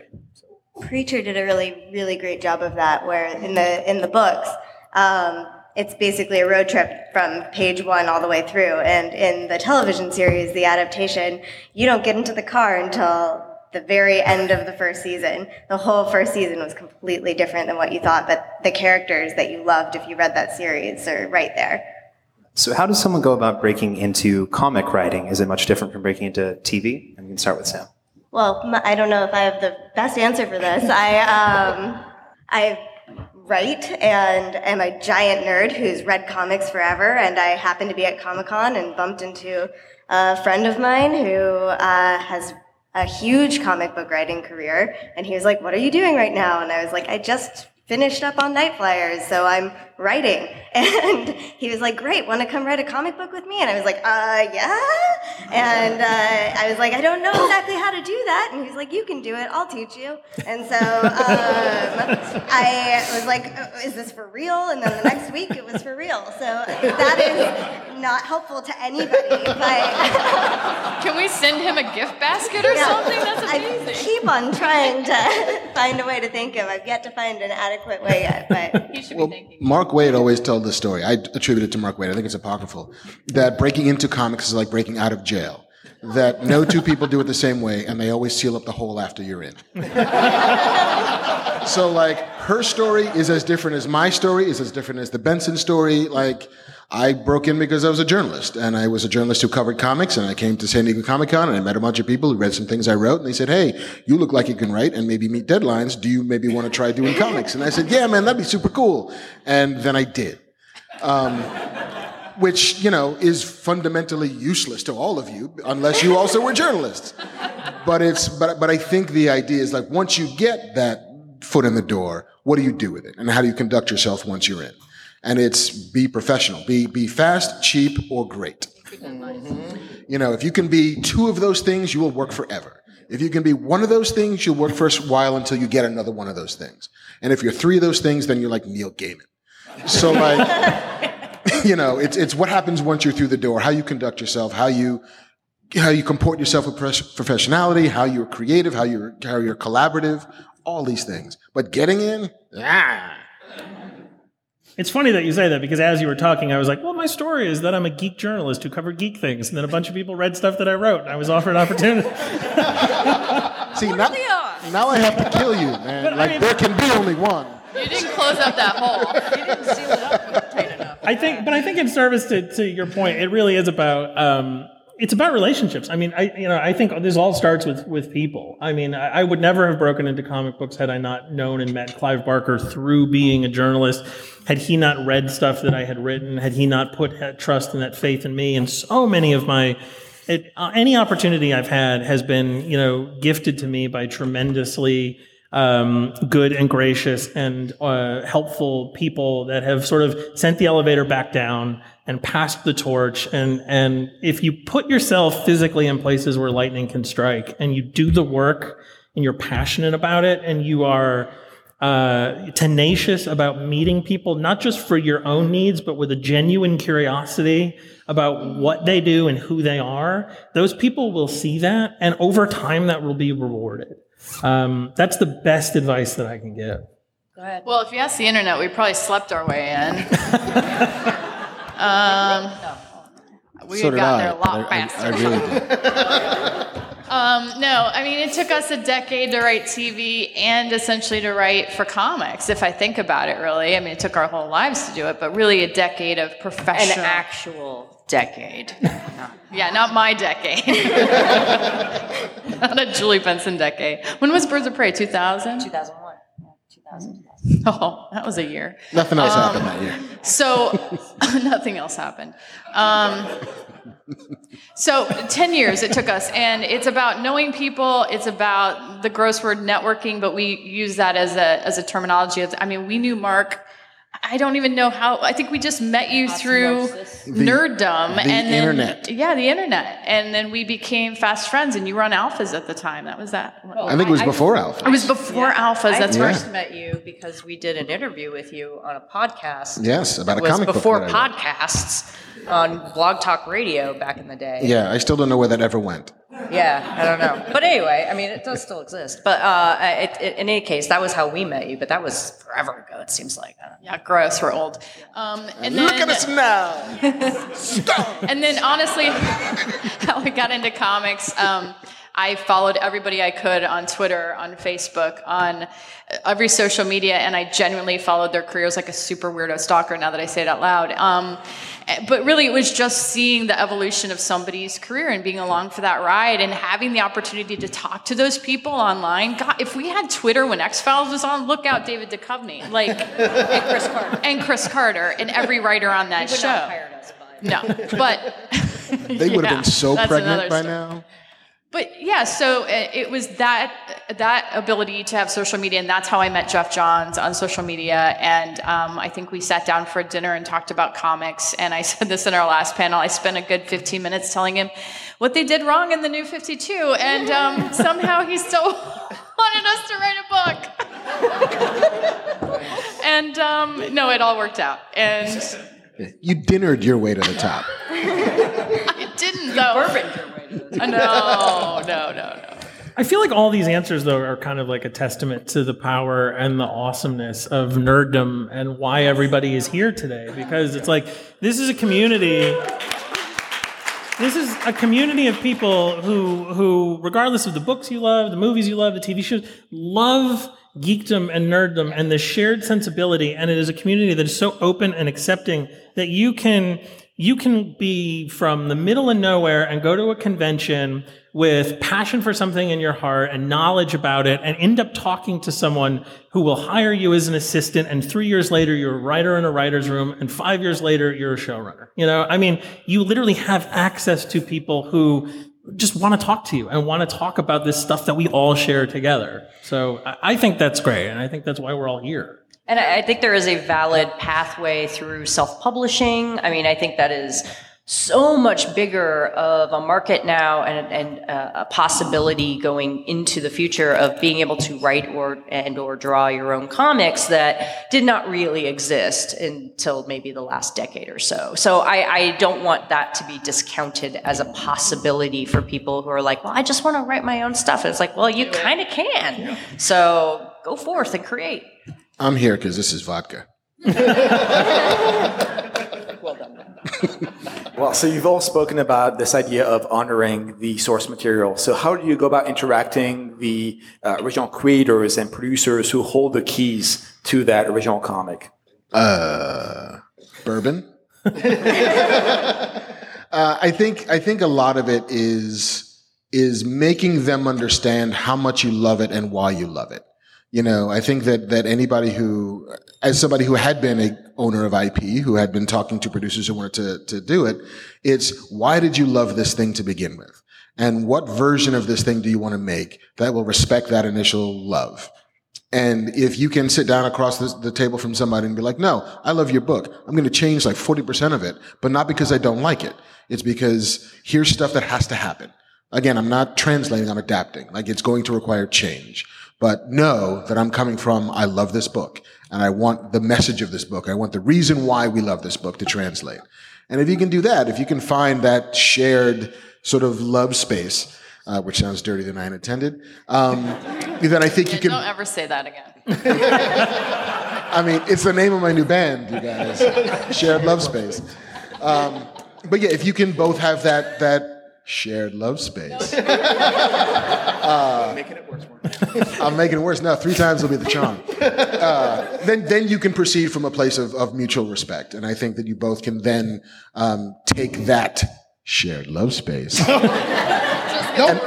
Preacher did a really, really great job of that. Where in the in the books, um, it's basically a road trip from page one all the way through. And in the television series, the adaptation, you don't get into the car until the very end of the first season. The whole first season was completely different than what you thought, but the characters that you loved if you read that series are right there. So, how does someone go about breaking into comic writing? Is it much different from breaking into TV? And we can start with Sam. Well, I don't know if I have the best answer for this. I um, I write and am a giant nerd who's read comics forever, and I happened to be at Comic Con and bumped into a friend of mine who uh, has a huge comic book writing career, and he was like, "What are you doing right now?" And I was like, "I just." Finished up on Nightflyers, so I'm writing. And he was like, Great, want to come write a comic book with me? And I was like, Uh, yeah. And uh, I was like, I don't know exactly how to do that. And he was like, You can do it, I'll teach you. And so um, I was like, "Oh, Is this for real? And then the next week it was for real. So that is not helpful to anybody. But Can we send him a gift basket or Yeah. something? That's amazing. I amazing. keep on trying to find a way to thank him. I've yet to find an adequate way yet, but He should Well, be thanking. Marc Waid always told this story. I attribute it to Mark Waid. I think it's apocryphal. That breaking into comics is like breaking out of jail. That no two people do it the same way, and they always seal up the hole after you're in. so, like, her story is as different as my story, is as different as the Benson story. Like, I broke in because I was a journalist, and I was a journalist who covered comics, and I came to San Diego Comic Con, and I met a bunch of people who read some things I wrote, and they said, "Hey, you look like you can write and maybe meet deadlines. Do you maybe want to try doing comics?" And I said, "Yeah, man, that'd be super cool." And then I did um, which you know is fundamentally useless to all of you unless you also were journalists but it's but but i think the idea is like once you get that foot in the door what do you do with it? And how do you conduct yourself once you're in? And it's be professional. Be be fast cheap or great. Mm-hmm. You know if you can be two of those things you will work forever. If you can be one of those things you'll work for a while until you get another one of those things. And if you're three of those things then you're like neil gaiman. So like you know, it's it's what happens once you're through the door, how you conduct yourself, how you how you comport yourself with professionality, how you're creative, how you're how you're collaborative, all these things. But getting in, ah, It's funny that you say that because as you were talking, I was like, well, my story is that I'm a geek journalist who covered geek things. And then a bunch of people read stuff that I wrote, and I was offered an opportunity. see now, now I have to kill you, man. But I like mean- there can be only one. You didn't close up that hole. you didn't seal it up tight enough. I think, but I think in service to, to your point, it really is about um, it's about relationships. I mean, I you know I think this all starts with with people. I mean, I, I would never have broken into comic books had I not known and met Clive Barker through being a journalist. Had he not read stuff that I had written, had he not put that trust and that faith in me, and so many of my it, uh, any opportunity I've had has been, you know, gifted to me by tremendously um, good and gracious and uh, helpful people that have sort of sent the elevator back down and passed the torch. And and if you put yourself physically in places where lightning can strike, and you do the work, and you're passionate about it, and you are uh, tenacious about meeting people, not just for your own needs, but with a genuine curiosity about what they do and who they are, those people will see that. And over time, that will be rewarded. Um, that's the best advice that I can give. Go ahead. Well, if you ask the internet, we probably slept our way in. um, we so got there a lot I, I, faster. I really did. Um, no, I mean, it took us a decade to write TV and essentially to write for comics, if I think about it, really. I mean, it took our whole lives to do it, but really a decade of An professional. actual decade. yeah, not my decade. not a Julie Benson decade. When was Birds of Prey? 2000? 2001. Yeah, 2000. Oh, that was a year. Nothing else happened that year. So nothing else happened. Um, so 10 years it took us, and it's about knowing people. It's about the gross word networking, but we use that as a as a terminology. I mean, we knew Marc. I don't even know how. I think we just met you through nerddom the and then, internet. Yeah, the internet, and then we became fast friends. And you were on Alphas at the time. That was that. I think it was before Alphas. It was before Alphas. I That's Yeah. right. first met you because we did an interview with you on a podcast. Yes, about a It was comic book before that I podcasts on Blog Talk Radio back in the day. Yeah, I still don't know where that ever went. Yeah, I don't know. But anyway, I mean, it does still exist. But uh, it, it, in any case, that was how we met you. But that was forever ago. It seems like. I don't know. Yeah, gross. We're old. Um, and Look then, at us now. And then, honestly, how we got into comics, um, I followed everybody I could on Twitter, on Facebook, on every social media, and I genuinely followed their careers like a super weirdo stalker. Now that I say it out loud, um, but really, it was just seeing the evolution of somebody's career and being along for that ride, and having the opportunity to talk to those people online. God, if we had Twitter when X Files was on, look out, David Duchovny, like, and Chris Carter, and Chris Carter, and every writer on that Would show. not hired us, but No, but They would have Yeah, been so pregnant by story. now. But yeah, so it, it was that that ability to have social media, and that's how I met Geoff Johns on social media. And um, I think we sat down for dinner and talked about comics. And I said this in our last panel. I spent a good 15 minutes telling him what they did wrong in the New 52, and um, somehow he still wanted us to write a book. and um, no, it all worked out. And You dinnered your way to the top. I didn't though. Uh, No, no, no, no. I feel like all these answers, though, are kind of like a testament to the power and the awesomeness of nerddom and why everybody is here today. Because it's like this is a community. This is a community of people who, who, regardless of the books you love, the movies you love, the TV shows, love geekdom and nerddom and the shared sensibility. And it is a community that is so open and accepting that you can you can be from the middle of nowhere and go to a convention with passion for something in your heart and knowledge about it and end up talking to someone who will hire you as an assistant and three years later you're a writer in a writer's room and five years later you're a showrunner. You know i mean you literally have access to people who just want to talk to you and want to talk about this stuff that we all share together. So i think that's great and i think that's why we're all here And I I think there is a valid pathway through self publishing. I mean, I think that is so much bigger of a market now and, and uh, a possibility going into the future of being able to write or and or draw your own comics that did not really exist until maybe the last decade or so. So I, I don't want that to be discounted as a possibility for people who are like, well, I just want to write my own stuff. And it's like, well, you kind of can. So go forth and create. I'm here because this is vodka. Well, done. well, so you've all spoken about this idea of honoring the source material. So how do you go about interacting the uh, original creators and producers who hold the keys to that original comic? Uh, bourbon. uh, I think I think a lot of it is is making them understand how much you love it and why you love it. You know, I think that that anybody who, as somebody who had been a owner of IP, who had been talking to producers who wanted to to do it, it's why did you love this thing to begin with, and what version of this thing do you want to make that will respect that initial love. And if you can sit down across the, the table from somebody and be like, no, I love your book. I'm going to change like 40% of it, but not because I don't like it. It's because here's stuff that has to happen. Again, I'm not translating, I'm adapting. Like it's going to require change. But know that I'm coming from, I love this book and I want the message of this book. I want the reason why we love this book to translate. And if you can do that, if you can find that shared sort of love space, uh, which sounds dirtier than I intended, um, then I think you can. Don't ever say that again. I mean, it's the name of my new band, you guys. shared love space. Um, but yeah, if you can both have that that shared love space. Uh, Making it worse. I'm making it worse. now. three times will be the charm. Uh, then, then you can proceed from a place of, of mutual respect, and I think that you both can then um, take that shared love space and,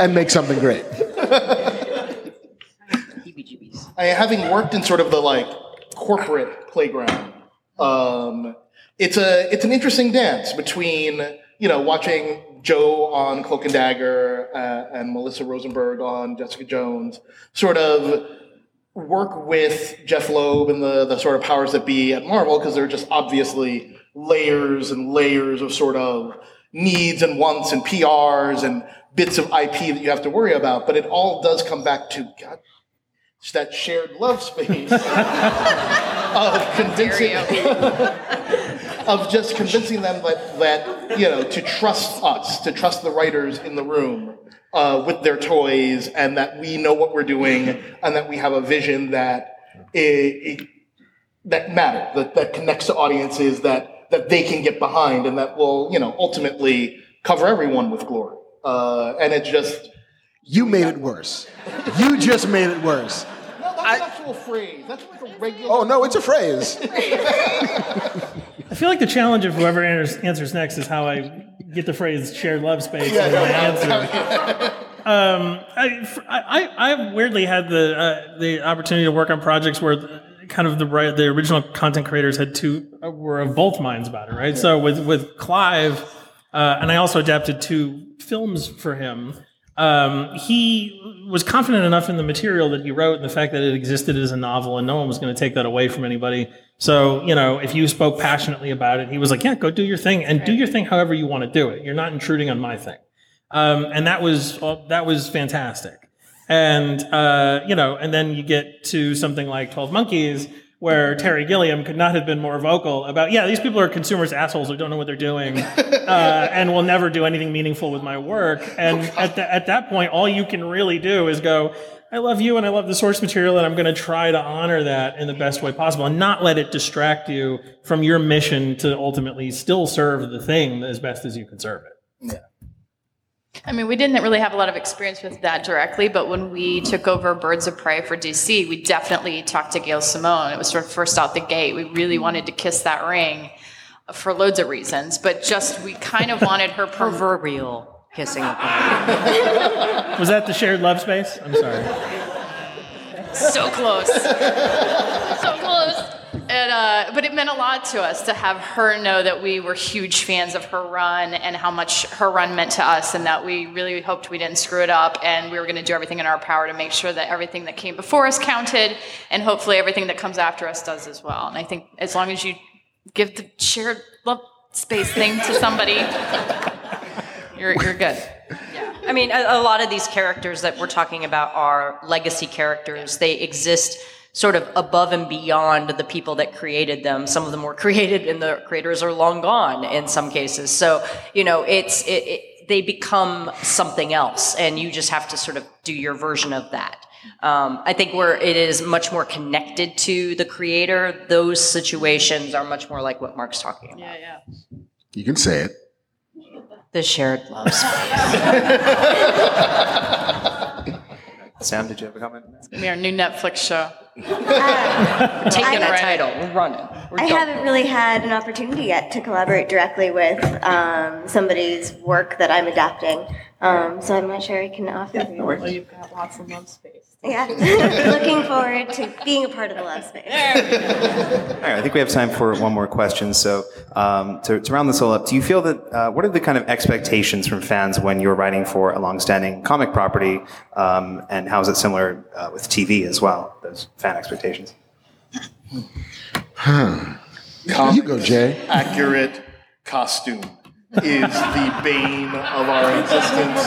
and make something great. I, having worked in sort of the like corporate playground, um, it's a it's an interesting dance between you know watching Joe on Cloak and Dagger uh, and Melissa Rosenberg on Jessica Jones, sort of work with Jeph Loeb and the the sort of powers that be at Marvel because they're just obviously layers and layers of sort of needs and wants and PRs and bits of IP that you have to worry about, but it all does come back to God that shared love space of convincing of just convincing them that, that you know to trust us, to trust the writers in the room uh, with their toys, and that we know what we're doing, and that we have a vision that it, it, that matter, that, that connects to audiences that that they can get behind, and that will you know ultimately cover everyone with glory. Uh, and it just You made it worse. You just made it worse. no, that's an actual phrase. That's like a regular. Oh no, it's a phrase. I feel like the challenge of whoever answers, answers next is how I get the phrase shared love space in my answer. Um, I, I, I've weirdly had the uh, the opportunity to work on projects where kind of the right, the original content creators had two uh, were of both minds about it, right? So with with Clive, uh, and I also adapted two films for him. Um, he was confident enough in the material that he wrote and the fact that it existed as a novel, and no one was going to take that away from anybody. So, you know, if you spoke passionately about it, he was like, "Yeah, go do your thing, and do your thing however you want to do it. You're not intruding on my thing." Um, and that was that was fantastic. And uh, you know, and then you get to something like Twelve Monkeys, where Terry Gilliam could not have been more vocal about, yeah, these people are consumers assholes who don't know what they're doing, uh, and will never do anything meaningful with my work. And at, the, at that point, all you can really do is go, I love you and I love the source material, and I'm going to try to honor that in the best way possible and not let it distract you from your mission to ultimately still serve the thing as best as you can serve it. Yeah. I mean, we didn't really have a lot of experience with that directly, but when we took over Birds of Prey for DC, we definitely talked to Gail Simone. It was sort of first out the gate. We really mm-hmm. wanted to kiss that ring for loads of reasons, but just we kind of wanted her proverbial kissing Was that the shared love space? I'm sorry. so close. so close. And, uh, but it meant a lot to us to have her know that we were huge fans of her run and how much her run meant to us, and that we really hoped we didn't screw it up, and we were going to do everything in our power to make sure that everything that came before us counted, and hopefully everything that comes after us does as well. And I think as long as you give the shared love space thing to somebody, you're, you're good. Yeah. I mean, a, a lot of these characters that we're talking about are legacy characters. They exist sort of above and beyond the people that created them. Some of them were created and the creators are long gone in some cases. So, you know, it's, it, it, they become something else and you just have to sort of do your version of that. Um, I think where it is much more connected to the creator, those situations are much more like what Marc's talking about. Yeah, yeah. You can say it. The shared love space. Sam, did you have a comment? It's gonna be our new Netflix show. We're taking that I- title. We're running. We're I done. haven't really had an opportunity yet to collaborate directly with um, somebody's work that I'm adapting, um, so I'm not sure I can offer. you. Well, you've got lots of love space. Yeah, looking forward to being a part of the love space. All right, I think we have time for one more question. So, um, to, to round this all up, do you feel that uh, what are the kind of expectations from fans when you're writing for a longstanding comic property, um, and how is it similar uh, with TV as well? Those fan expectations. You go, Jay. accurate costume is the bane of our existence.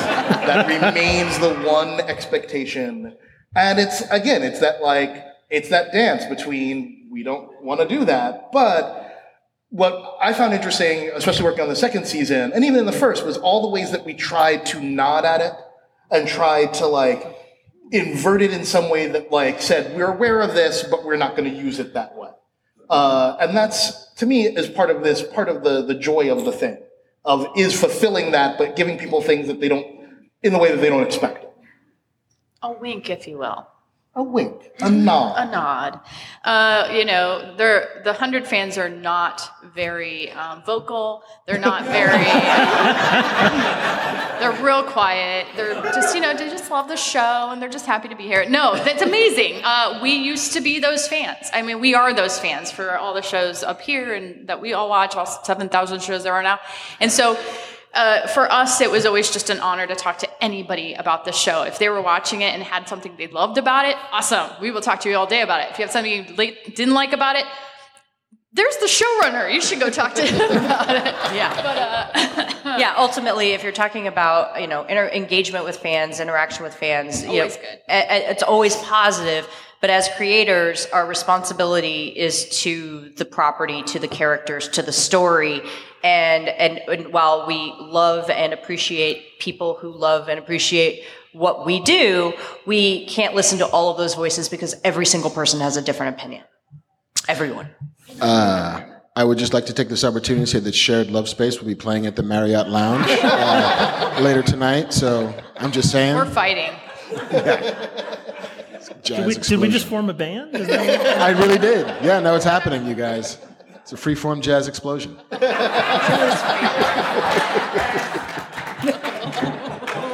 That remains the one expectation. And it's, again, it's that like, it's that dance between we don't want to do that, but what I found interesting, especially working on the second season, and even in the first, was all the ways that we tried to nod at it and tried to like invert it in some way that like said, we're aware of this, but we're not going to use it that way. Uh, and that's to me is part of this part of the the joy of the thing of is fulfilling that but giving people things that they don't in the way that they don't expect A wink, if you will. a wink a nod a nod. Uh, you know, they're, the hundred fans are not very um, vocal. They're not very. they're real quiet. They're just, you know, they just love the show and they're just happy to be here. No, that's amazing. Uh, we used to be those fans. I mean, we are those fans for all the shows up here and that we all watch, all seven thousand shows there are now, and so. Uh, for us, it was always just an honor to talk to anybody about the show. If they were watching it and had something they loved about it, awesome. We will talk to you all day about it. If you have something you didn't like about it, there's the showrunner. You should go talk to him about it. Yeah. But uh, yeah, ultimately, if you're talking about you know inter- engagement with fans, interaction with fans, you Always know, good. a- a- it's always positive. But as creators, our responsibility is to the property, to the characters, to the story. And, and, and while we love and appreciate people who love and appreciate what we do, we can't listen to all of those voices because every single person has a different opinion. Everyone. Uh, I would just like to take this opportunity to say that Shared Love Space will be playing at the Marriott Lounge uh, later tonight. So I'm just saying. we're fighting. jazz Did we, did we just form a band? Is that I really did. Yeah, no, it's happening, you guys. It's a freeform jazz explosion.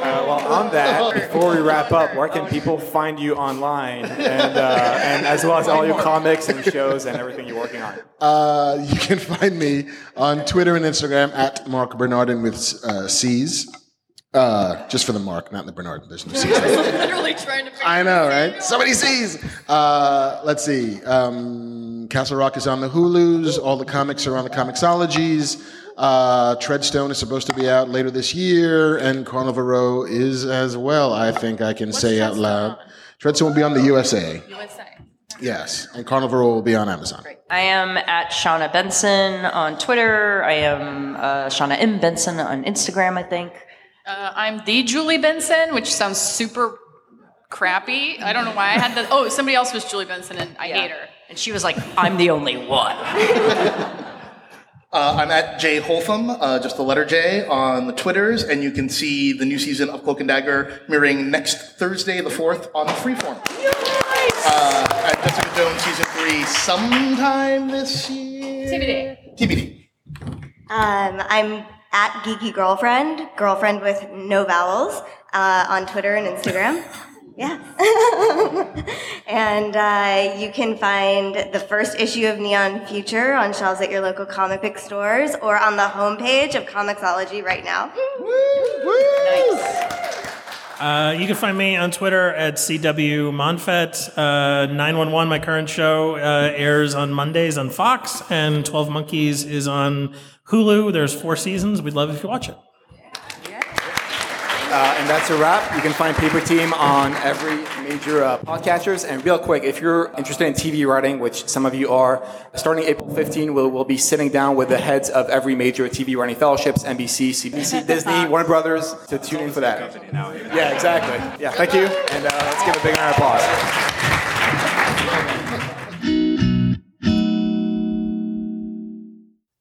Uh, well, on that, before we wrap up, where can people find you online, and uh, and as well as all your comics and shows and everything you're working on? Uh, you can find me on Twitter and Instagram at Marc Bernardin with uh, C's. Uh, just for the mark, not in the Bernard. There's no C's. Literally trying to. I know, right? Somebody sees. Uh, let's see. Um, Castle Rock is on the Hulu's. All the comics are on the Comixologies. Uh, Treadstone is supposed to be out later this year, and Carnival Row is as well. I think I can say out loud. Treadstone will be on the USA. USA. Yes, and Carnival Row will be on Amazon. I am at Shawna Benson on Twitter. I am uh, Shawna M. Benson on Instagram, I think. Uh, I'm the Julie Benson, which sounds super crappy. I don't know why I had that. Oh, somebody else was Julie Benson, and I hate her. And she was like, I'm the only one. Uh, I'm at J Holtham, uh, just the letter J, on the Twitters, and you can see the new season of Cloak and Dagger mirroring next Thursday, the 4th, on Freeform. Uh, and Jessica Jones season 3 sometime this year. TBD. TBD. Um, I'm at Geeky Girlfriend, girlfriend with no vowels, uh, on Twitter and Instagram. Yeah. and uh, you can find the first issue of Neon Future on shelves at your local comic book stores or on the homepage of Comixology right now. Uh, you can find me on Twitter at CW Monfette. Uh, 911, my current show, uh, airs on Mondays on Fox, and 12 Monkeys is on Hulu. There's four seasons. We'd love if you watch it. Uh, and that's a wrap. You can find Paper Team on every major uh, podcatchers. And real quick, if you're interested in TV writing, which some of you are, starting April 15, we'll, we'll be sitting down with the heads of every major TV writing fellowships, NBC, CBC, Disney, Warner Brothers, to tune in for that. Yeah, exactly. Yeah, thank you. And uh, let's give a big round of applause.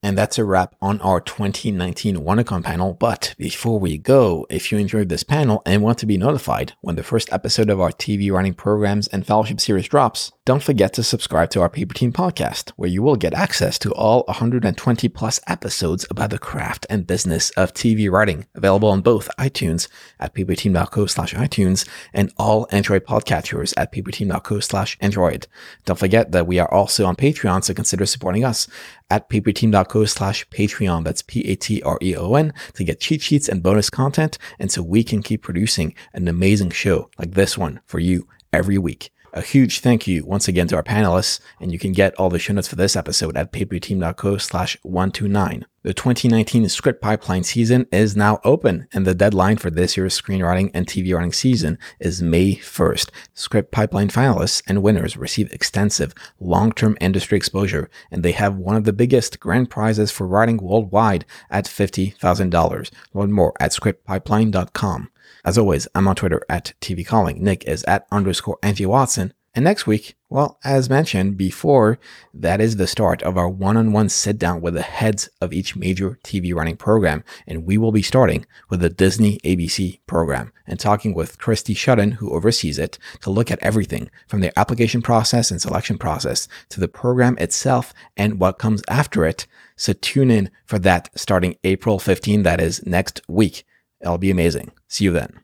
And that's a wrap on our 2019 WonderCon panel. But before we go, if you enjoyed this panel and want to be notified when the first episode of our TV writing programs and fellowship series drops, don't forget to subscribe to our Paper Team podcast, where you will get access to all 120 plus episodes about the craft and business of TV writing, available on both iTunes at paperteam.co slash iTunes and all Android podcatchers at paperteam.co slash Android. Don't forget that we are also on Patreon, so consider supporting us at paperteam.co slash Patreon. That's P-A-T-R-E-O-N to get cheat sheets and bonus content. And so we can keep producing an amazing show like this one for you every week. A huge thank you once again to our panelists, and you can get all the show notes for this episode at paperteam.co slash 129. The 2019 script pipeline season is now open, and the deadline for this year's screenwriting and TV writing season is May 1st. Script pipeline finalists and winners receive extensive long-term industry exposure, and they have one of the biggest grand prizes for writing worldwide at $50,000. Learn more at scriptpipeline.com. As always, I'm on Twitter at TV Calling. Nick is at underscore Angie Watson. And next week, well, as mentioned before, that is the start of our one-on-one sit down with the heads of each major TV running program. And we will be starting with the Disney ABC program and talking with Christy Shudden, who oversees it, to look at everything from the application process and selection process to the program itself and what comes after it. So tune in for that starting April 15. That is next week. It'll be amazing. See you then.